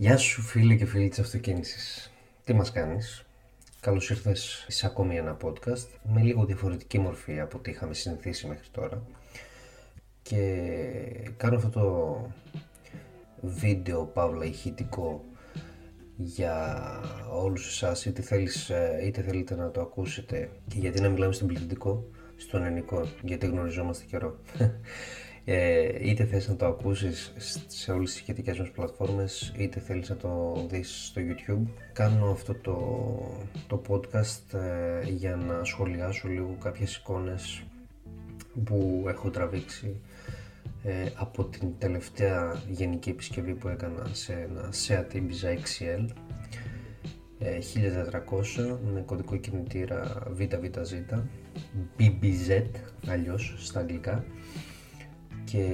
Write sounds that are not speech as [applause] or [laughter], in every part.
Γεια σου φίλε και φίλοι της αυτοκίνησης. Τι μας κάνεις; Καλώς ήρθες σε ακόμη ένα podcast με λίγο διαφορετική μορφή από ό,τι είχαμε συνηθίσει μέχρι τώρα και κάνω αυτό το βίντεο παύλα ηχητικό για όλους εσάς είτε, θέλεις, ε, είτε θέλετε να το ακούσετε και γιατί να μιλάμε στην πληθυντικό στον ελληνικό γιατί γνωριζόμαστε καιρό ε, είτε θες να το ακούσεις σε όλες τις σχετικές μας πλατφόρμες είτε θέλεις να το δεις στο YouTube. Κάνω αυτό το, το podcast ε, για να σχολιάσω λίγο κάποιες εικόνες που έχω τραβήξει ε, από την τελευταία γενική επισκευή που έκανα σε ένα Seat Ibiza XL 1400 με κωδικό κινητήρα VVZ BBZ αλλιώς στα αγγλικά και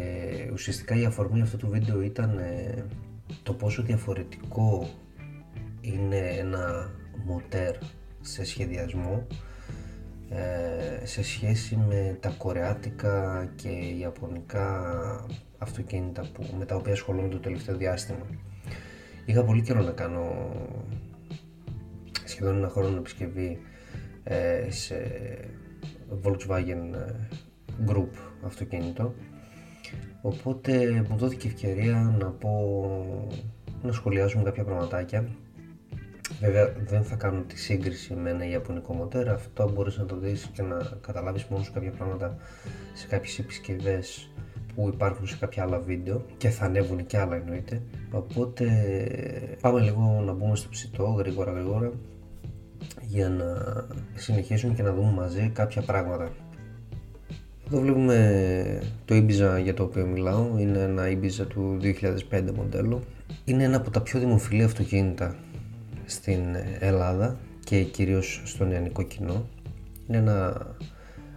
ουσιαστικά η αφορμή αυτού του βίντεο ήταν ε, το πόσο διαφορετικό είναι ένα μοτέρ σε σχεδιασμό ε, σε σχέση με τα κορεάτικα και ιαπωνικά αυτοκίνητα που, με τα οποία ασχολούμαι το τελευταίο διάστημα. Είχα πολύ καιρό να κάνω σχεδόν ένα χρόνο επισκευή ε, σε Volkswagen Group αυτοκίνητο Οπότε μου δόθηκε ευκαιρία να πω να σχολιάσουμε κάποια πραγματάκια. Βέβαια δεν θα κάνω τη σύγκριση με ένα Ιαπωνικό μοτέρ, αυτό μπορείς να το δεις και να καταλάβεις μόνος σου κάποια πράγματα σε κάποιες επισκευές που υπάρχουν σε κάποια άλλα βίντεο και θα ανέβουν και άλλα εννοείται. Οπότε πάμε λίγο να μπούμε στο ψητό γρήγορα γρήγορα για να συνεχίσουμε και να δούμε μαζί κάποια πράγματα. Εδώ βλέπουμε το Ibiza για το οποίο μιλάω, είναι ένα Ibiza του 2005 μοντέλο. Είναι ένα από τα πιο δημοφιλή αυτοκίνητα στην Ελλάδα και κυρίως στο νεανικό κοινό. Είναι ένα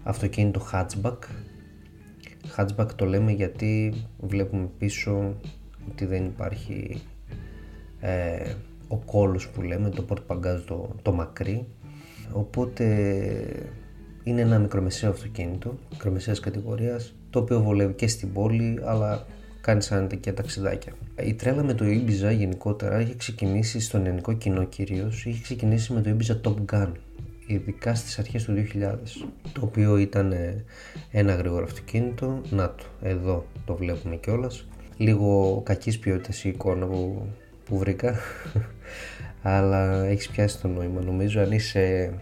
αυτοκίνητο hatchback. Hatchback το λέμε γιατί βλέπουμε πίσω ότι δεν υπάρχει ε, ο κόλος που λέμε, το πορτπαγκάζ το, το μακρύ. Οπότε είναι ένα μικρομεσαίο αυτοκίνητο, μικρομεσαίας κατηγορίας, το οποίο βολεύει και στην πόλη, αλλά κάνει σαν και ταξιδάκια. Η τρέλα με το Ibiza γενικότερα έχει ξεκινήσει στον ελληνικό κοινό κυρίως, έχει ξεκινήσει με το Ibiza Top Gun, ειδικά στις αρχές του 2000 το οποίο ήταν ε, ένα γρήγορο αυτοκίνητο να το, εδώ το βλέπουμε κιόλας. λίγο κακής ποιότητας η εικόνα που, που βρήκα [laughs] αλλά έχεις πιάσει το νόημα νομίζω αν είσαι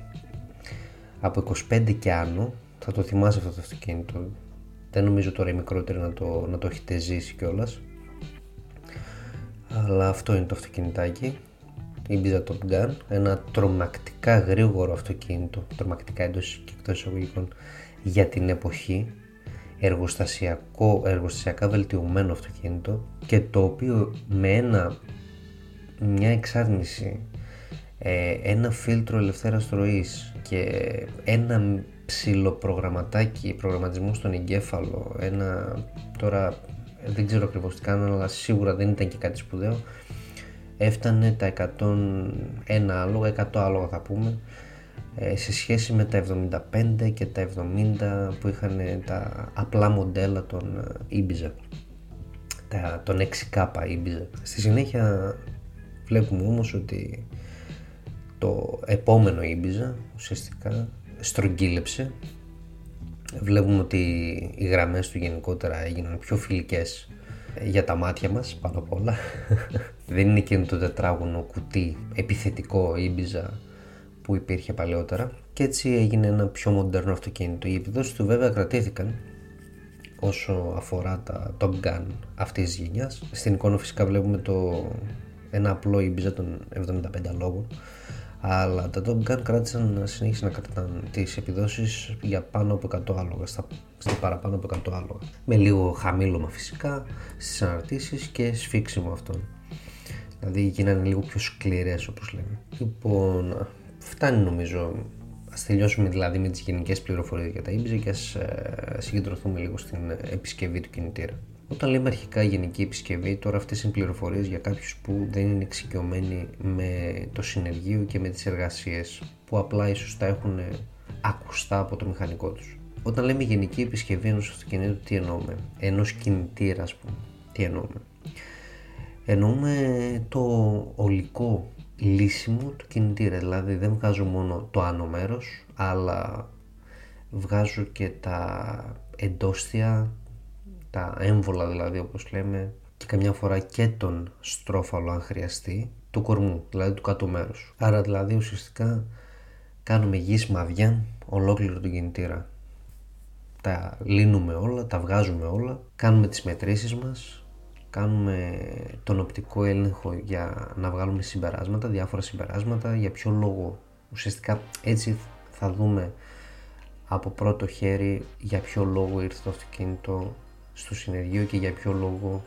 από 25 και άνω θα το θυμάσαι αυτό το αυτοκίνητο. Δεν νομίζω τώρα οι μικρότεροι να το, να το έχετε ζήσει κιόλας. αλλά αυτό είναι το αυτοκινητάκι. Η Ibiza Top Gun. Ένα τρομακτικά γρήγορο αυτοκίνητο. Τρομακτικά εντός και εκτός εισαγωγικών για την εποχή. Εργοστασιακό, εργοστασιακά βελτιωμένο αυτοκίνητο και το οποίο με ένα μια εξάρτηση ε, ένα φίλτρο ελευθέρας ροής και ένα ψηλοπρογραμματάκι προγραμματισμού στον εγκέφαλο ένα τώρα δεν ξέρω ακριβώς τι κάνω αλλά σίγουρα δεν ήταν και κάτι σπουδαίο. Έφτανε τα 101 άλογα, 100 άλογα θα πούμε ε, σε σχέση με τα 75 και τα 70 που είχαν τα απλά μοντέλα των ε, Ibiza. Τα, των 6K Ibiza. Στη συνέχεια βλέπουμε όμως ότι το επόμενο Ibiza ουσιαστικά στρογγύλεψε. Βλέπουμε ότι οι γραμμές του γενικότερα έγιναν πιο φιλικές για τα μάτια μας πάνω απ' όλα. [laughs] Δεν είναι εκείνο το τετράγωνο κουτί επιθετικό Ibiza που υπήρχε παλαιότερα. Και έτσι έγινε ένα πιο μοντέρνο αυτοκίνητο. Οι επιδόσεις του βέβαια κρατήθηκαν όσο αφορά τα Top Gun αυτής της γενιάς. Στην εικόνα φυσικά βλέπουμε το ένα απλό Ibiza των 75 λόγων αλλά τα Top Gun κράτησαν να συνέχισαν να κρατάνε τις επιδόσεις για πάνω από 100 άλογα, στα, στα παραπάνω από 100 άλογα. Με λίγο χαμήλωμα φυσικά στις αναρτήσεις και σφίξιμο αυτών. Δηλαδή γίνανε λίγο πιο σκληρές όπως λέμε. Λοιπόν, φτάνει νομίζω Ας τελειώσουμε δηλαδή με τις γενικές πληροφορίες για τα Ibiza και ας ε, συγκεντρωθούμε λίγο στην επισκευή του κινητήρα. Όταν λέμε αρχικά γενική επισκευή, τώρα αυτές είναι πληροφορίες για κάποιους που δεν είναι εξοικειωμένοι με το συνεργείο και με τις εργασίες που απλά ίσως τα έχουν ακουστά από το μηχανικό τους. Όταν λέμε γενική επισκευή ενός αυτοκινήτου, τι εννοούμε, ενός κινητήρα ας πούμε, τι εννοούμε; Εννοούμε το ολικό λύσιμο του κινητήρα, δηλαδή δεν βγάζω μόνο το άνω μέρος, αλλά βγάζω και τα εντόστια, τα έμβολα δηλαδή όπως λέμε και καμιά φορά και τον στρόφαλο αν χρειαστεί του κορμού, δηλαδή του κάτω μέρους. Άρα δηλαδή ουσιαστικά κάνουμε γη μαδιά ολόκληρο τον κινητήρα. Τα λύνουμε όλα, τα βγάζουμε όλα, κάνουμε τις μετρήσεις μας, κάνουμε τον οπτικό έλεγχο για να βγάλουμε συμπεράσματα, διάφορα συμπεράσματα, για ποιο λόγο. Ουσιαστικά έτσι θα δούμε από πρώτο χέρι για ποιο λόγο ήρθε το αυτοκίνητο στο συνεργείο και για ποιο λόγο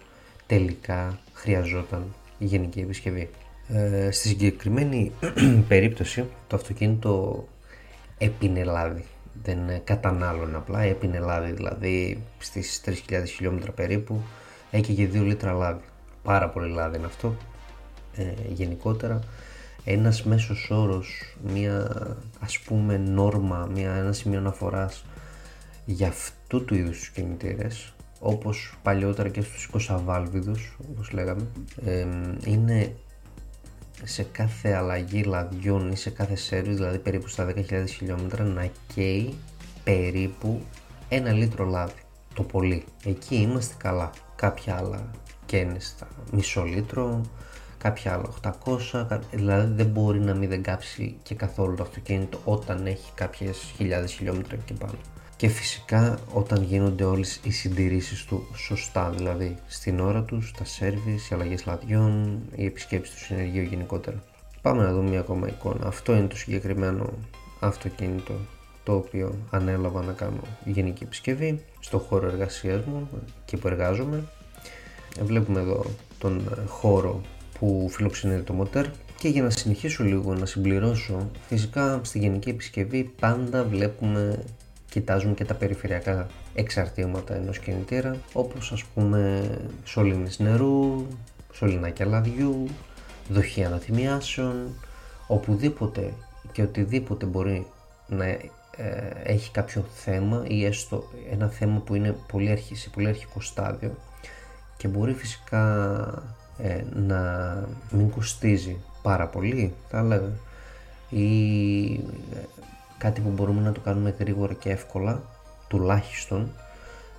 τελικά χρειαζόταν η γενική επισκευή. Ε, στη συγκεκριμένη [clears throat] περίπτωση το αυτοκίνητο έπινε λάδι. Δεν κατανάλωνε απλά, έπινε λάδι δηλαδή στις 3.000 χιλιόμετρα περίπου έκαιγε 2 λίτρα λάδι. Πάρα πολύ λάδι είναι αυτό. Ε, γενικότερα ένας μέσος όρος, μια ας πούμε νόρμα, μια, ένα σημείο αναφοράς για αυτού του είδους τους κινητήρες όπως παλιότερα και στους 20 βάλβιδους όπως λέγαμε είναι σε κάθε αλλαγή λαδιών ή σε κάθε σέρβις δηλαδή περίπου στα 10.000 χιλιόμετρα να καίει περίπου ένα λίτρο λάδι το πολύ. Εκεί είμαστε καλά. Κάποια άλλα καίνε στα μισό λίτρο κάποια άλλα 800 δηλαδή δεν μπορεί να μην δεν κάψει και καθόλου το αυτοκίνητο όταν έχει κάποιες χιλιάδες χιλιόμετρα και πάνω και φυσικά όταν γίνονται όλες οι συντηρήσεις του σωστά, δηλαδή στην ώρα τους, τα σέρβις, οι αλλαγές λαδιών, η επισκέψη του συνεργείου γενικότερα. Πάμε να δούμε μια ακόμα εικόνα. Αυτό είναι το συγκεκριμένο αυτοκίνητο το οποίο ανέλαβα να κάνω γενική επισκευή στο χώρο εργασίας μου και που εργάζομαι. Βλέπουμε εδώ τον χώρο που φιλοξενείται το μοτέρ και για να συνεχίσω λίγο να συμπληρώσω φυσικά στη γενική επισκευή πάντα βλέπουμε κοιτάζουμε και τα περιφερειακά εξαρτήματα ενός κινητήρα όπως ας πούμε σωλήνες νερού, σωληνάκια λαδιού, δοχεία αναθυμιάσεων, οπουδήποτε και οτιδήποτε μπορεί να ε, έχει κάποιο θέμα ή έστω ένα θέμα που είναι πολύ αρχή, σε πολύ αρχικό στάδιο και μπορεί φυσικά ε, να μην κοστίζει πάρα πολύ θα έλεγα ή ε, κάτι που μπορούμε να το κάνουμε γρήγορα και εύκολα, τουλάχιστον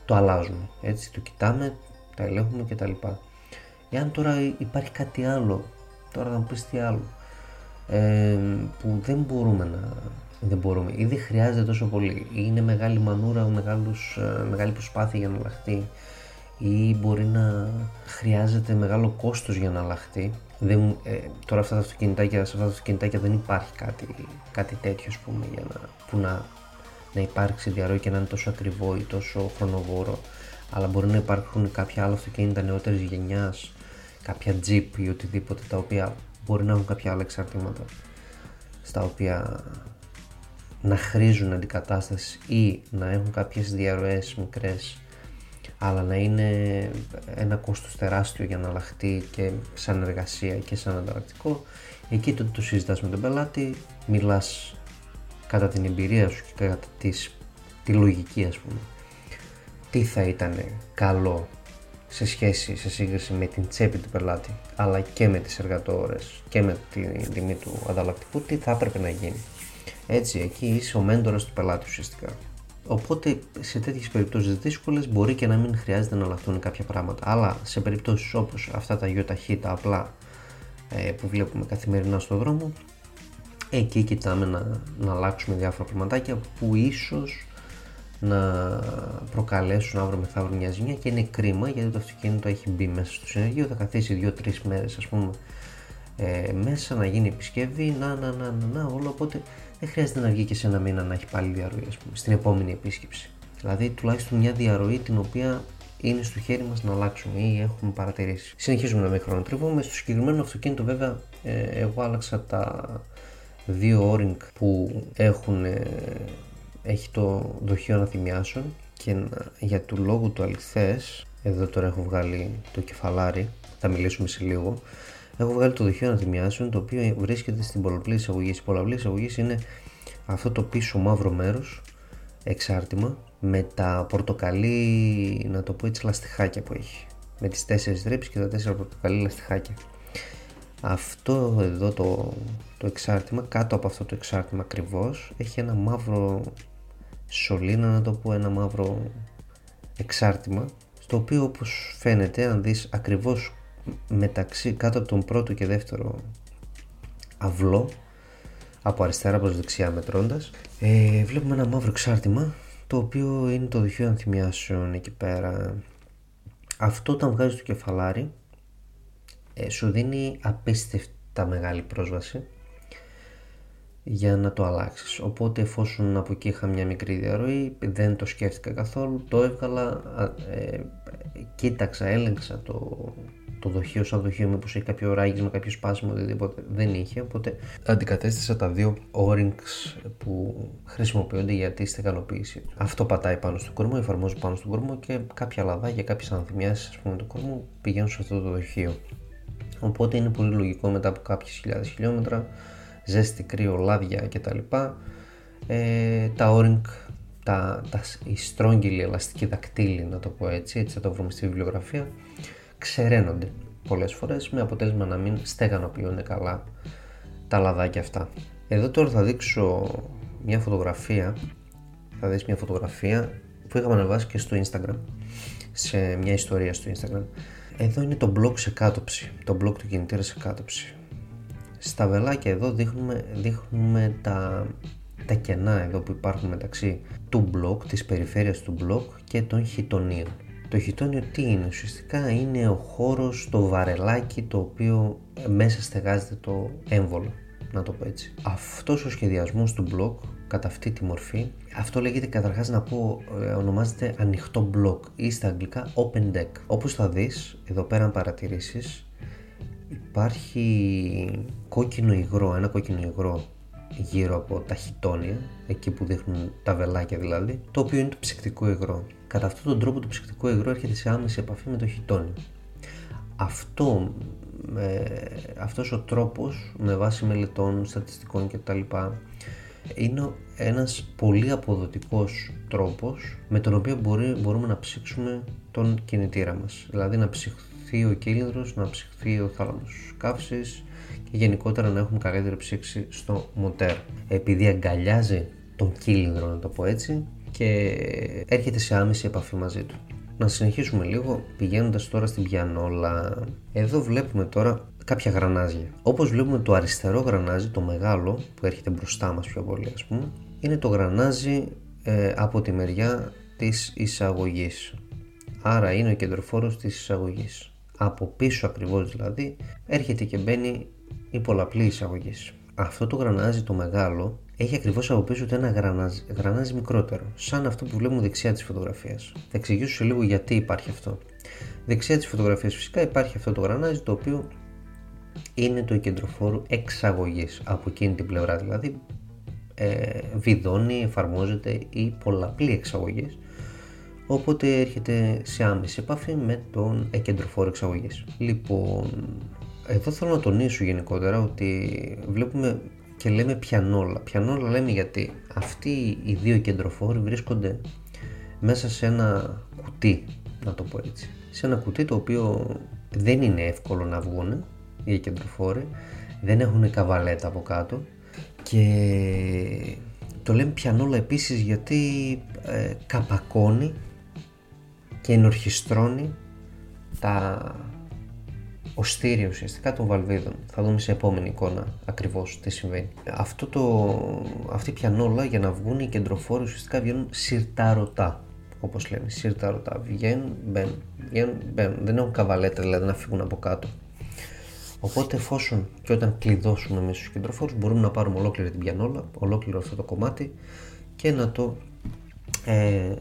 το αλλάζουμε. Έτσι, το κοιτάμε, τα ελέγχουμε κτλ. Εάν τώρα υπάρχει κάτι άλλο, τώρα θα μου πεις τι άλλο, ε, που δεν μπορούμε να, δεν μπορούμε ή δεν χρειάζεται τόσο πολύ ή είναι μεγάλη μανούρα, μεγάλους, ε, μεγάλη προσπάθεια για να αλλάχτεί ή μπορεί να χρειάζεται μεγάλο κόστος για να αλλάχτεί. Δεν, ε, τώρα αυτά τα αυτοκινητάκια, σε αυτά τα αυτοκινητάκια δεν υπάρχει κάτι, κάτι τέτοιο πούμε, για να, που να, να υπάρξει διαρροή και να είναι τόσο ακριβό ή τόσο χρονοβόρο. Αλλά μπορεί να υπάρχουν κάποια άλλα αυτοκίνητα νεότερης γενιάς, κάποια Jeep ή οτιδήποτε τα οποία μπορεί να έχουν κάποια άλλα εξαρτήματα στα οποία να χρήζουν αντικατάστασης ή να έχουν κάποιες διαρροές μικρές αλλά να είναι ένα κόστος τεράστιο για να αλλάχτεί και σαν εργασία και σαν ανταλλακτικό. Εκεί τότε το συζητάς με τον πελάτη μιλάς κατά την εμπειρία σου και κατά τις, τη λογική ας πούμε. Τι θα ήταν καλό σε σχέση, σε σύγκριση με την τσέπη του πελάτη αλλά και με τις εργατόρες και με την τιμή του ανταλλακτικού τι θα έπρεπε να γίνει. Έτσι εκεί είσαι ο μέντορας του πελάτη ουσιαστικά Οπότε σε τέτοιες περιπτώσεις δύσκολες μπορεί και να μην χρειάζεται να αλλάχτούν κάποια πράγματα. Αλλά σε περιπτώσεις όπως αυτά τα ΙΟΤΑΧΗ, τα απλά ε, που βλέπουμε καθημερινά στο δρόμο, εκεί κοιτάμε να, να αλλάξουμε διάφορα πραγματάκια που ίσως να προκαλέσουν αύριο μεθαύριο μια ζημιά και είναι κρίμα γιατί το αυτοκίνητο έχει μπει μέσα στο συνεργείο, θα καθίσει 2-3 μέρες ας πούμε ε, μέσα να γίνει επισκευή, να, να, να, να, να, όλο. Οπότε δεν χρειάζεται να βγει και σε ένα μήνα να έχει πάλι διαρροή, ας πούμε, στην επόμενη επίσκεψη. Δηλαδή, τουλάχιστον μια διαρροή την οποία είναι στο χέρι μας να αλλάξουμε ή έχουμε παρατηρήσει. Συνεχίζουμε να μην χρονοτριβούμε. Στο συγκεκριμένο αυτοκίνητο, βέβαια, ε, εγώ άλλαξα τα δύο O-ring που έχουν, ε, έχει το δοχείο αναθυμιάσεων και για του λόγου του αληθές, εδώ τώρα έχω βγάλει το κεφαλάρι, θα μιλήσουμε σε λίγο, έχω βγάλει το δοχείο αναθυμιάσεων το οποίο βρίσκεται στην πολλαπλή εισαγωγή. Η πολλαπλή εισαγωγή είναι αυτό το πίσω μαύρο μέρος, εξάρτημα, με τα πορτοκαλί, να το πω έτσι, λαστιχάκια που έχει. με τις τέσσερις τρύπες και τα τέσσερα πορτοκαλί λαστιχάκια. Αυτό εδώ το, το εξάρτημα, κάτω από αυτό το εξάρτημα ακριβώς έχει ένα μαύρο σωλήνα, να το πω ένα μαύρο εξάρτημα, στο οποίο όπως φαίνεται αν δεις ακριβώς μεταξύ κάτω από τον πρώτο και δεύτερο αυλό από αριστερά προς δεξιά μετρώντας ε, βλέπουμε ένα μαύρο εξάρτημα το οποίο είναι το δοχείο ανθυμιάσεων εκεί πέρα. Αυτό όταν βγάζεις το κεφαλάρι ε, σου δίνει απίστευτα μεγάλη πρόσβαση για να το αλλάξεις. Οπότε εφόσον από εκεί είχα μια μικρή διαρροή δεν το σκέφτηκα καθόλου. Το έβγαλα ε, κοίταξα, έλεγξα το, το δοχείο σαν δοχείο μήπως έχει κάποιο ράγισμα, κάποιο σπάσιμο οτιδήποτε. Δεν είχε οπότε αντικατέστησα τα δύο o-rings που χρησιμοποιούνται για τη στεγανοποίηση. Αυτό πατάει πάνω στον κορμό, εφαρμόζει πάνω στον κορμό και κάποια λαδάκια, κάποιες ανθυμιάσεις ας πούμε του κορμού πηγαίνουν σε αυτό το δοχείο. Οπότε είναι πολύ λογικό μετά από κάποιες χιλιάδες χιλιόμετρα ζέστη, κρύο, λάδια κτλ. Ε, τα O-ring, τα, τα, οι στρόγγυλοι ελαστικοί δακτύλοι να το πω έτσι, έτσι θα το βρούμε στη βιβλιογραφία, ξεραίνονται πολλές φορές με αποτέλεσμα να μην στεγανοποιούν καλά τα λαδάκια αυτά. Εδώ τώρα θα δείξω μια φωτογραφία, θα δεις μια φωτογραφία που είχαμε ανεβάσει και στο Instagram, σε μια ιστορία στο Instagram. Εδώ είναι το blog σε κάτωψη, το blog του κινητήρα σε κάτωψη. Στα βελάκια εδώ δείχνουμε, δείχνουμε τα, τα κενά εδώ που υπάρχουν μεταξύ του μπλοκ, της περιφέρειας του μπλοκ και των χιτονίων. Το χιτόνιο τι είναι, ουσιαστικά είναι ο χώρος, το βαρελάκι το οποίο μέσα στεγάζεται το έμβολο, να το πω έτσι. Αυτός ο σχεδιασμός του μπλοκ κατά αυτή τη μορφή, αυτό λέγεται καταρχάς να πω, ε, ονομάζεται ανοιχτό μπλοκ ή στα αγγλικά open deck. Όπως θα δεις, εδώ πέρα αν παρατηρήσεις, υπάρχει κόκκινο υγρό, ένα κόκκινο υγρό γύρω από τα χιτόνια, εκεί που δείχνουν τα βελάκια δηλαδή, το οποίο είναι το ψυκτικό υγρό. Κατά αυτόν τον τρόπο το ψυκτικό υγρό έρχεται σε άμεση επαφή με το χιτόνιο. Αυτό, ε, αυτός ο τρόπος με βάση μελετών, στατιστικών κτλ είναι ένας πολύ αποδοτικός τρόπος με τον οποίο μπορεί, μπορούμε να ψήξουμε τον κινητήρα μας. Δηλαδή να ψυχ, ψυχθεί ο κύλινδρος, να ψυχθεί ο θάλαμος καύσης και γενικότερα να έχουμε καλύτερη ψήξη στο μοτέρ. Επειδή αγκαλιάζει τον κύλινδρο να το πω έτσι και έρχεται σε άμεση επαφή μαζί του. Να συνεχίσουμε λίγο πηγαίνοντας τώρα στην πιανόλα. Εδώ βλέπουμε τώρα κάποια γρανάζια. Όπως βλέπουμε το αριστερό γρανάζι, το μεγάλο που έρχεται μπροστά μας πιο πολύ ας πούμε, είναι το γρανάζι ε, από τη μεριά της εισαγωγής. Άρα είναι ο κεντροφόρος της εισαγωγής από πίσω ακριβώς δηλαδή έρχεται και μπαίνει η πολλαπλή εισαγωγής. Αυτό το γρανάζι το μεγάλο έχει ακριβώς από πίσω το ένα γρανάζι, γρανάζι μικρότερο, σαν αυτό που βλέπουμε δεξιά της φωτογραφίας. Θα εξηγήσω σε λίγο γιατί υπάρχει αυτό. Δεξιά της φωτογραφίας φυσικά υπάρχει αυτό το γρανάζι το οποίο είναι το κεντροφόρο εξαγωγής από εκείνη την πλευρά δηλαδή ε, βιδώνει, εφαρμόζεται η πολλαπλή εξαγωγής οπότε έρχεται σε άμεση επαφή με τον κεντροφόρο εξαγωγής. Λοιπόν, εδώ θέλω να τονίσω γενικότερα ότι βλέπουμε και λέμε πιανόλα. Πιανόλα λέμε γιατί αυτοί οι δύο κεντροφόροι βρίσκονται μέσα σε ένα κουτί, να το πω έτσι. Σε ένα κουτί το οποίο δεν είναι εύκολο να βγουν οι κεντροφόροι, δεν έχουν καβαλέτα από κάτω και το λέμε πιανόλα επίσης γιατί ε, καπακώνει και ενορχιστρώνει τα οστήρια ουσιαστικά των βαλβίδων. Θα δούμε σε επόμενη εικόνα ακριβώς τι συμβαίνει. Αυτό το, αυτή η πιανόλα για να βγουν οι κεντροφόροι ουσιαστικά βγαίνουν σιρταρωτά. Όπως λέμε, σιρταρωτά. Βγαίνουν, μπαίνουν, βγαίνουν, μπαίνουν. Δεν έχουν καβαλέτα δηλαδή να φύγουν από κάτω. Οπότε εφόσον και όταν κλειδώσουμε εμείς τους κεντροφόρους, μπορούμε να πάρουμε ολόκληρη την πιανόλα, ολόκληρο αυτό το κομμάτι και να το ε,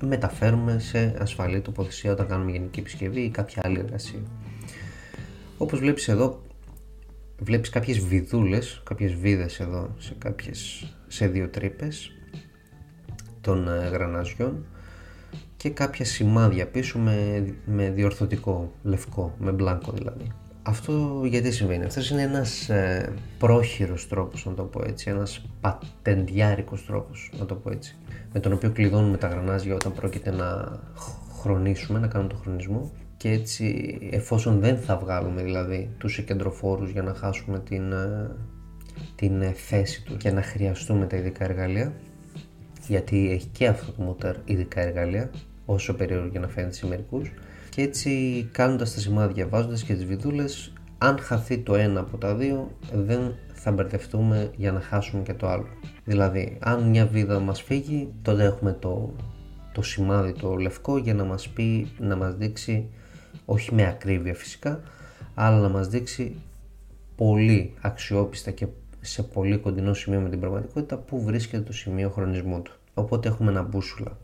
μεταφέρουμε σε ασφαλή τοποθεσία όταν κάνουμε γενική επισκευή ή κάποια άλλη εργασία. Όπως βλέπεις εδώ, βλέπεις κάποιες βιδούλες, κάποιες βίδες εδώ σε, κάποιες, σε δύο τρύπες των ε, γραναζιών και κάποια σημάδια πίσω με, με διορθωτικό, λευκό, με μπλάνκο δηλαδή. Αυτό γιατί συμβαίνει; Αυτός είναι ένας ε, πρόχειρος τρόπος να το πω έτσι, ένας πατεντιάρικος τρόπος να το πω έτσι με τον οποίο κλειδώνουμε τα γρανάζια όταν πρόκειται να χρονίσουμε, να κάνουμε το χρονισμό και έτσι εφόσον δεν θα βγάλουμε δηλαδή τους κεντροφόρους για να χάσουμε την, ε, την θέση τους και να χρειαστούμε τα ειδικά εργαλεία γιατί έχει και αυτό το μοτέρ ειδικά εργαλεία όσο περίεργο και να φαίνεται σε μερικούς. Και έτσι κάνοντας τα σημάδια, βάζοντα και τις βιδούλες, αν χαθεί το ένα από τα δύο, δεν θα μπερδευτούμε για να χάσουμε και το άλλο. Δηλαδή, αν μια βίδα μας φύγει, τότε έχουμε το, το σημάδι το λευκό για να μας πει, να μας δείξει, όχι με ακρίβεια φυσικά, αλλά να μας δείξει πολύ αξιόπιστα και σε πολύ κοντινό σημείο με την πραγματικότητα που βρίσκεται το σημείο χρονισμού του. Οπότε έχουμε ένα μπούσουλα.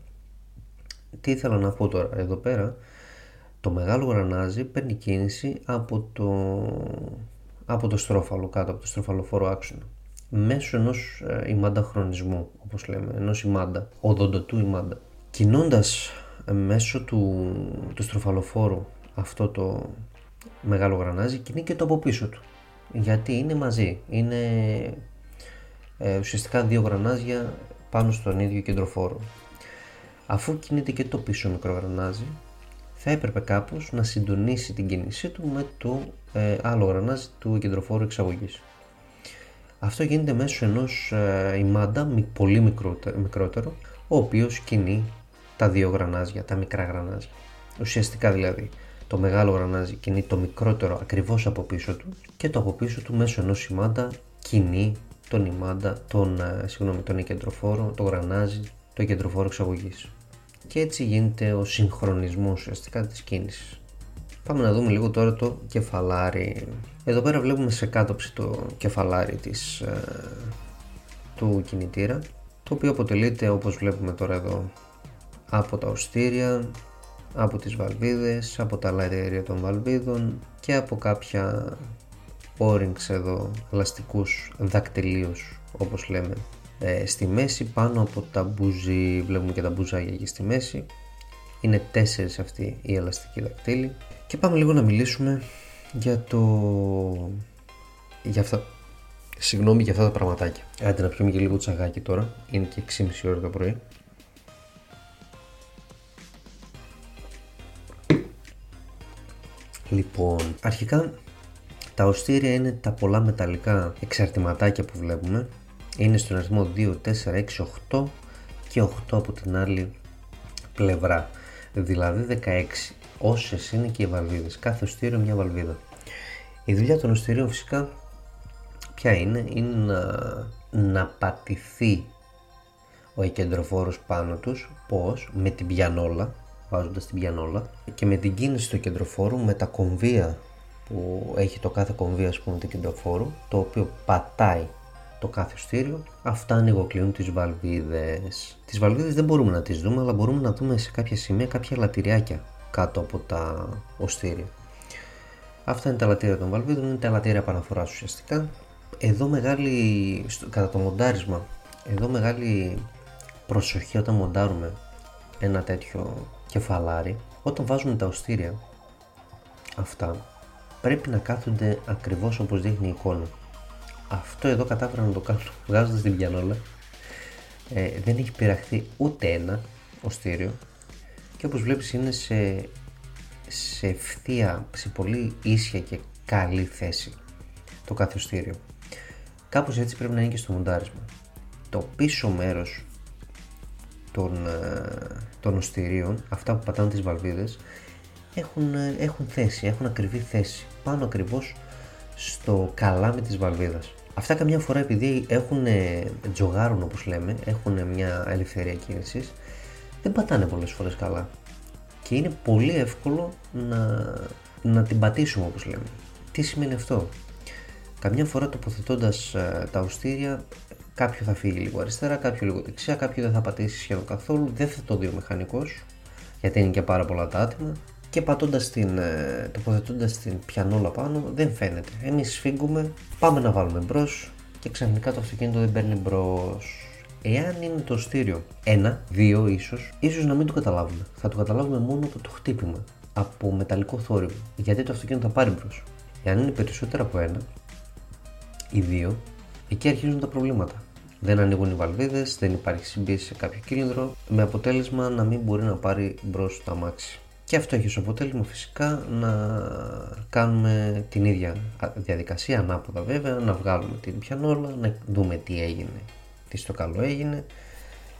Τι ήθελα να πω τώρα, εδώ πέρα το μεγάλο γρανάζι παίρνει κίνηση από το, από το στρόφαλο κάτω, από το στροφαλοφόρο άξονα μέσω ενός ε, ημάντα χρονισμού όπως λέμε, ενός ημάντα, οδοντοτού ημάντα. Κινώντας ε, μέσω του, του στροφαλοφόρου αυτό το μεγάλο γρανάζι κινεί και το από πίσω του γιατί είναι μαζί, είναι ε, ουσιαστικά δύο γρανάζια πάνω στον ίδιο κεντροφόρο. Αφού κινείται και το πίσω μικρό γρανάζι, θα έπρεπε κάπως να συντονίσει την κίνησή του με το ε, άλλο γρανάζι του κεντροφόρου εξαγωγής. Αυτό γίνεται μέσω ενός ε, ημάντα πολύ μικρότερο, μικρότερο, ο οποίος κινεί τα δύο γρανάζια, τα μικρά γρανάζια. Ουσιαστικά δηλαδή, το μεγάλο γρανάζι κινεί το μικρότερο ακριβώς από πίσω του και το από πίσω του μέσω ενός ημάντα κινεί τον ημάντα, τον, ε, συγγνώμη, τον κεντροφόρο, το γρανάζι, το κεντροφόρο εξαγωγής. Και έτσι γίνεται ο συγχρονισμός ουσιαστικά της κίνησης. Πάμε να δούμε λίγο τώρα το κεφαλάρι. Εδώ πέρα βλέπουμε σε κάτωψη το κεφαλάρι της, ε, του κινητήρα το οποίο αποτελείται όπως βλέπουμε τώρα εδώ από τα οστήρια, από τις βαλβίδες, από τα λαρία των βαλβίδων και από κάποια o-rings εδώ, ελαστικούς δακτυλίους όπως λέμε ε, στη μέση πάνω από τα μπουζί, βλέπουμε και τα μπουζάκια εκεί στη μέση. Είναι τέσσερις αυτοί οι ελαστικοί δακτύλοι. Και πάμε λίγο να μιλήσουμε για το για αυτά συγγνώμη για αυτά τα πραγματάκια. Άντε να πιούμε και λίγο τσαγάκι τώρα. Είναι και 6.30 ώρα το πρωί. Λοιπόν, αρχικά τα οστήρια είναι τα πολλά μεταλλικά εξαρτηματάκια που βλέπουμε. Είναι στον αριθμό 2, 4, 6, 8 και 8 από την άλλη πλευρά. Δηλαδή 16 όσες είναι και οι βαλβίδες. Κάθε οστήριο μια βαλβίδα. Η δουλειά των οστηρίων φυσικά ποια είναι, είναι να, να πατηθεί ο εκεντροφόρος πάνω τους, πώς, με την πιανόλα, βάζοντας την πιανόλα και με την κίνηση του κεντροφόρου με τα κομβία που έχει το κάθε κομβία ας πούμε του κεντροφόρου το οποίο πατάει το κάθε στήριο αυτά ανοιγοκλίνουν τις βαλβίδες. Τις βαλβίδες δεν μπορούμε να τις δούμε αλλά μπορούμε να δούμε σε κάποια σημεία κάποια λατηριάκια κάτω από τα οστήρια. Αυτά είναι τα λατήρια των βαλβίδων είναι τα λατήρια επαναφοράς ουσιαστικά. Εδώ μεγάλη, κατά το μοντάρισμα εδώ μεγάλη προσοχή όταν μοντάρουμε ένα τέτοιο κεφαλάρι όταν βάζουμε τα οστήρια αυτά πρέπει να κάθονται ακριβώς όπως δείχνει η εικόνα αυτό εδώ κατάφερα να το κάνω βγάζοντας την πιανόλα. Ε, δεν έχει πειραχθεί ούτε ένα οστήριο. Και όπως βλέπεις είναι σε, σε ευθεία, σε πολύ ίσια και καλή θέση το κάθε οστήριο. Κάπως έτσι πρέπει να είναι και στο μοντάρισμα. Το πίσω μέρος των, ε, των οστηρίων, αυτά που πατάνε τις βαλβίδες, έχουν, ε, έχουν θέση, έχουν ακριβή θέση, πάνω ακριβώς στο καλάμι της βαλβίδας. Αυτά καμιά φορά επειδή έχουν τζογάρουν όπως λέμε, έχουν μια ελευθερία κίνησης, δεν πατάνε πολλές φορές καλά. Και είναι πολύ εύκολο να, να την πατήσουμε όπως λέμε. Τι σημαίνει αυτό; Καμιά φορά τοποθετώντας ε, τα οστήρια Κάποιο θα φύγει λίγο αριστερά, κάποιο λίγο δεξιά, κάποιο δεν θα πατήσει σχεδόν καθόλου, δεν θα το δει ο μηχανικός, γιατί είναι και πάρα πολλά τα άτομα. Και πατώντας την, ε, τοποθετώντας την πιανόλα πάνω, δεν φαίνεται. Εμείς σφίγγουμε, πάμε να βάλουμε μπρος και ξαφνικά το αυτοκίνητο δεν παίρνει μπρος. Εάν είναι το στήριο ένα, δύο ίσως, ίσως να μην το καταλάβουμε. Θα το καταλάβουμε μόνο από το χτύπημα, από μεταλλικό θόρυβο. Γιατί το αυτοκίνητο θα πάρει μπρος. Εάν είναι περισσότερα από ένα ή δύο, εκεί αρχίζουν τα προβλήματα δεν ανοίγουν οι βαλβίδες, δεν υπάρχει συμπίεση σε κάποιο κύλινδρο, με αποτέλεσμα να μην μπορεί να πάρει μπρος το αμάξι. Και αυτό έχει ως αποτέλεσμα φυσικά να κάνουμε την ίδια διαδικασία, ανάποδα βέβαια, να βγάλουμε την πιανόλα, να δούμε τι έγινε, τι στο καλό έγινε.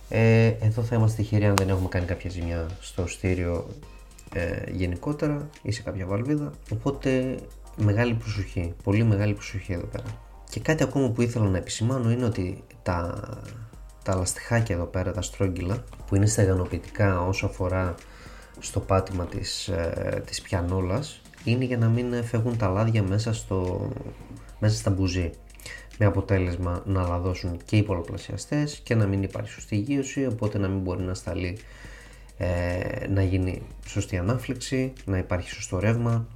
Ε, εδώ θα είμαστε τυχεροί αν δεν έχουμε κάνει κάποια ζημιά στο στήριο ε, γενικότερα ή σε κάποια βαλβίδα. Οπότε μεγάλη προσοχή, πολύ μεγάλη προσοχή εδώ πέρα. Και κάτι ακόμα που ήθελα να επισημάνω είναι ότι τα, τα λαστιχάκια εδώ πέρα, τα στρόγγυλα, που είναι στεγανοποιητικά όσο αφορά στο πάτημα της, ε, της πιανόλας, είναι για να μην φεύγουν τα λάδια μέσα, στο, μέσα στα μπουζί με αποτέλεσμα να λαδώσουν και οι πολλαπλασιαστές και να μην υπάρχει σωστή υγείωση οπότε να μην μπορεί να σταλεί ε, να γίνει σωστή ανάφλεξη, να υπάρχει σωστό ρεύμα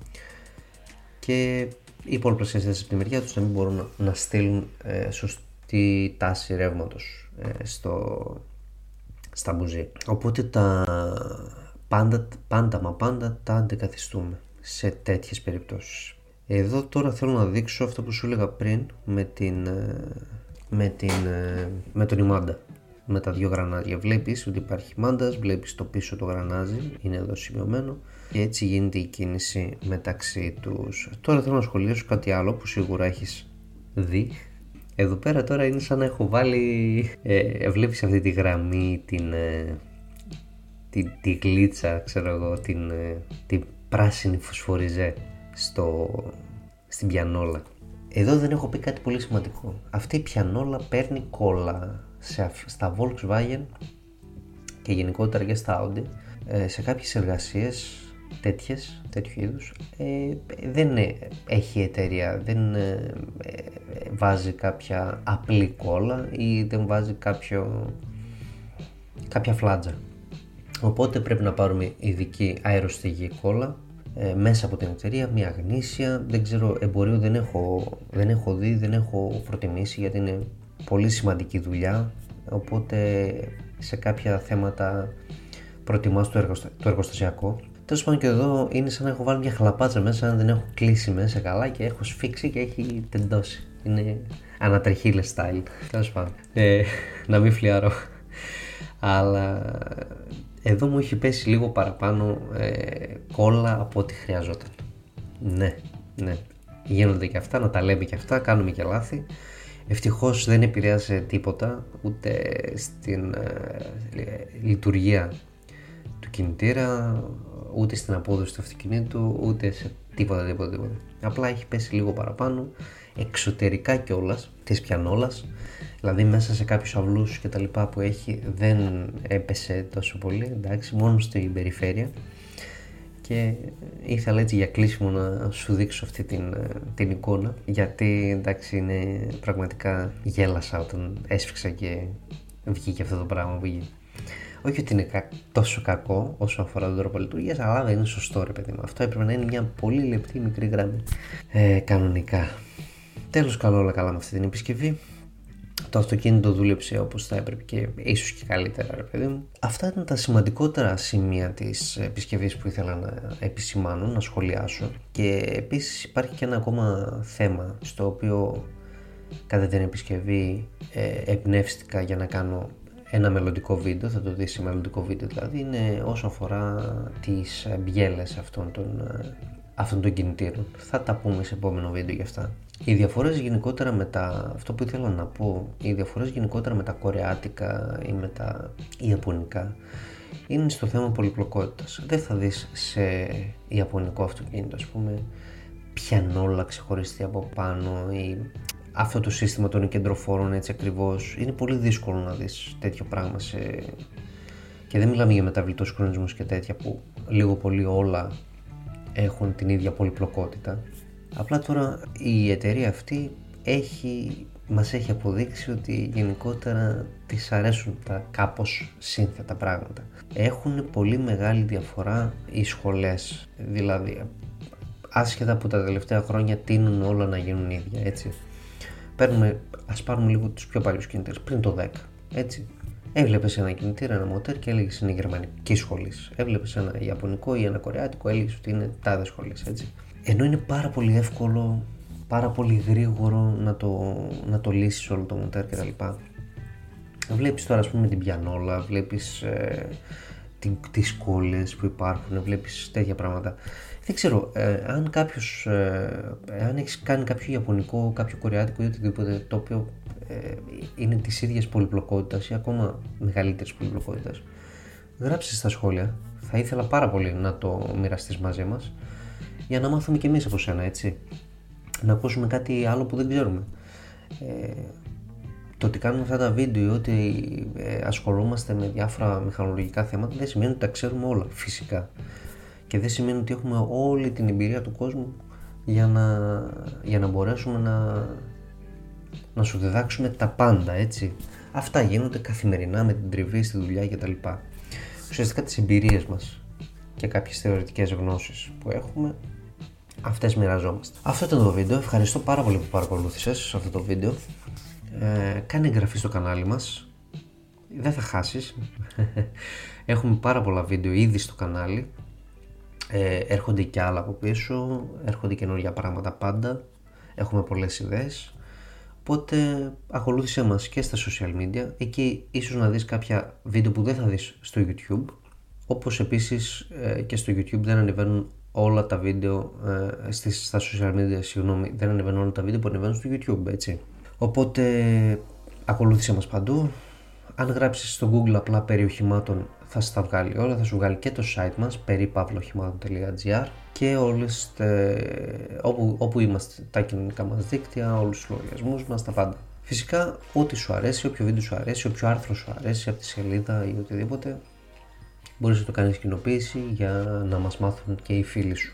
και οι πολλαπλασιαστές από τη μεριά τους να μην μπορούν να, στείλουν ε, σωστή τάση ρεύματος ε, στο, στα μπουζί. Οπότε τα πάντα, πάντα μα πάντα τα αντικαθιστούμε σε τέτοιες περιπτώσεις. Εδώ τώρα θέλω να δείξω αυτό που σου έλεγα πριν με, την, ε, με, την, ε, με τον ημάντα. Με τα δύο γρανάζια. Βλέπεις ότι υπάρχει μάντας, βλέπεις το πίσω το γρανάζι, είναι εδώ σημειωμένο και έτσι γίνεται η κίνηση μεταξύ τους. Τώρα θέλω να σχολιάσω κάτι άλλο που σίγουρα έχεις δει. Εδώ πέρα τώρα είναι σαν να έχω βάλει, ε, βλέπεις αυτή τη γραμμή, την, ε, τη, τη γλίτσα, ξέρω εγώ, την, την πράσινη φωσφοριζέ στο, στην πιανόλα. Εδώ δεν έχω πει κάτι πολύ σημαντικό. Αυτή η πιανόλα παίρνει κόλλα σε, στα Volkswagen και γενικότερα και στα Audi ε, σε κάποιες εργασίες τέτοιες, τέτοιου είδους ε, δεν έχει εταιρεία, δεν ε, βάζει κάποια απλή κόλλα ή δεν βάζει κάποιο, κάποια φλάτζα. Οπότε πρέπει να πάρουμε ειδική αεροστηγή κόλλα ε, μέσα από την εταιρεία, μια γνήσια, δεν ξέρω, εμπορίου δεν έχω, δεν έχω δει, δεν έχω προτιμήσει γιατί είναι πολύ σημαντική δουλειά, οπότε σε κάποια θέματα προτιμάς το, το εργοστασιακό. Τέλος πάντων και εδώ είναι σαν να έχω βάλει μια χλαπάτσα μέσα, αν δεν έχω κλείσει μέσα καλά και έχω σφίξει και έχει τεντώσει. Είναι ανατρεχίλε style. Τέλος πάντων. Ε, να μην φλιάρω. Αλλά εδώ μου έχει πέσει λίγο παραπάνω ε, κόλλα από ό,τι χρειαζόταν. Ναι, ναι. Γίνονται και αυτά, να τα λέμε και αυτά, κάνουμε και λάθη. Ευτυχώς δεν επηρέασε τίποτα ούτε στην ε, λειτουργία του κινητήρα, ούτε στην απόδοση του αυτοκινήτου, ούτε σε τίποτα, τίποτα, τίποτα. Απλά έχει πέσει λίγο παραπάνω, εξωτερικά κιόλας της πιανόλας, δηλαδή μέσα σε κάποιους αυλούς και τα λοιπά που έχει δεν έπεσε τόσο πολύ, εντάξει, μόνο στην περιφέρεια και ήθελα έτσι για κλείσιμο να σου δείξω αυτή την, την εικόνα γιατί εντάξει είναι πραγματικά γέλασα όταν έσφιξα και βγήκε αυτό το πράγμα που βγήκε. Όχι ότι είναι τόσο κακό όσο αφορά τον τρόπο λειτουργίας, αλλά δεν είναι σωστό ρε παιδί μου. Αυτό έπρεπε να είναι μια πολύ λεπτή μικρή γραμμή. Ε, κανονικά. Τέλος, καλό όλα καλά με αυτή την επισκευή. Το αυτοκίνητο δούλεψε όπως θα έπρεπε και ίσως και καλύτερα, ρε παιδί μου. Αυτά ήταν τα σημαντικότερα σημεία της επισκευής που ήθελα να επισημάνω, να σχολιάσω. Και επίσης υπάρχει και ένα ακόμα θέμα στο οποίο κατά την επισκευή ε, εμπνεύστηκα για να κάνω ένα μελλοντικό βίντεο, θα το δεις σε μελλοντικό βίντεο δηλαδή, είναι όσο αφορά τις μπιέλες αυτών των, ε, αυτών των κινητήρων. Θα τα πούμε σε επόμενο βίντεο για αυτά. Οι διαφορές γενικότερα με τα, αυτό που ήθελα να πω, οι διαφορές γενικότερα με τα κορεάτικα ή με τα ιαπωνικά είναι στο θέμα πολυπλοκότητας. Δεν θα δεις σε ιαπωνικό αυτοκίνητο, ας πούμε, πιανόλα ξεχωριστή από πάνω ή αυτό το σύστημα των κεντροφόρων έτσι ακριβώς. Είναι πολύ δύσκολο να δεις τέτοιο πράγμα σε... και δεν μιλάμε για μεταβλητούς χρονισμούς και τέτοια που λίγο πολύ όλα έχουν την ίδια πολυπλοκότητα. Απλά τώρα η εταιρεία αυτή έχει, μας έχει αποδείξει ότι γενικότερα της αρέσουν τα κάπως σύνθετα πράγματα. Έχουν πολύ μεγάλη διαφορά οι σχολές. Δηλαδή άσχετα από τα τελευταία χρόνια τείνουν όλα να γίνουν ίδια έτσι παίρνουμε, ας πάρουμε λίγο τους πιο παλιούς κινητήρες, πριν το 10, έτσι. Έβλεπες ένα κινητήρα, ένα μοτέρ και έλεγες είναι γερμανική σχολή. Έβλεπες ένα ιαπωνικό ή ένα κορεάτικο, έλεγες ότι είναι τάδε σχολή, έτσι. Ενώ είναι πάρα πολύ εύκολο, πάρα πολύ γρήγορο να το, να το λύσεις όλο το μοτέρ κτλ. Βλέπεις τώρα, ας πούμε, την πιανόλα, βλέπεις ε, τις κόλλες που υπάρχουν, βλέπεις τέτοια πράγματα. Δεν ξέρω, ε, αν κάποιος, ε, αν έχεις κάνει κάποιο ιαπωνικό, κάποιο κορεάτικο ή οτιδήποτε το οποίο ε, είναι της ίδιας πολυπλοκότητας ή ακόμα μεγαλύτερης πολυπλοκότητας, γράψτε στα σχόλια. Θα ήθελα πάρα πολύ να το μοιραστείς μαζί μας για να μάθουμε κι εμείς από σένα, έτσι. Να ακούσουμε κάτι άλλο που δεν ξέρουμε. Ε, το ότι κάνουμε αυτά τα βίντεο ή ότι ε, ασχολούμαστε με διάφορα μηχανολογικά θέματα δεν σημαίνει ότι τα ξέρουμε όλα, φυσικά. Και δεν σημαίνει ότι έχουμε όλη την εμπειρία του κόσμου για να, για να μπορέσουμε να, να σου διδάξουμε τα πάντα, έτσι. Αυτά γίνονται καθημερινά με την τριβή στη δουλειά κτλ. Ουσιαστικά τις εμπειρίες μας και κάποιες θεωρητικές γνώσεις που έχουμε αυτές μοιραζόμαστε. Αυτό ήταν το βίντεο, ευχαριστώ πάρα πολύ που παρακολούθησες αυτό το βίντεο ε, κάνε εγγραφή στο κανάλι μας δεν θα χάσεις [laughs] έχουμε πάρα πολλά βίντεο ήδη στο κανάλι ε, έρχονται και άλλα από πίσω έρχονται καινούργια πράγματα πάντα έχουμε πολλές ιδέες οπότε ακολούθησέ μας και στα social media εκεί ίσως να δεις κάποια βίντεο που δεν θα δεις στο YouTube όπως επίσης ε, και στο YouTube δεν ανεβαίνουν όλα τα βίντεο ε, στις, στα social media, συγγνώμη, δεν ανεβαίνουν όλα τα βίντεο που ανεβαίνουν στο YouTube, έτσι. Οπότε ακολούθησε μας παντού. Αν γράψεις στο Google απλά περί οχημάτων θα σου τα βγάλει όλα, θα σου βγάλει και το site μας περιπαύλοχημάτων.gr και όλες όπου, όπου είμαστε τα κοινωνικά μας δίκτυα, όλους τους λογαριασμούς μας, τα πάντα. Φυσικά ό,τι σου αρέσει, όποιο βίντεο σου αρέσει, όποιο άρθρο σου αρέσει από τη σελίδα ή οτιδήποτε μπορείς να το κάνεις κοινοποίηση για να μας μάθουν και οι φίλοι σου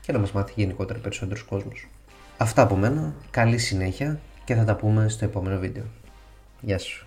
και να μας μάθει γενικότερα περισσότερος κόσμος. Αυτά από μένα, καλή συνέχεια και θα τα πούμε στο επόμενο βίντεο. Γεια σου.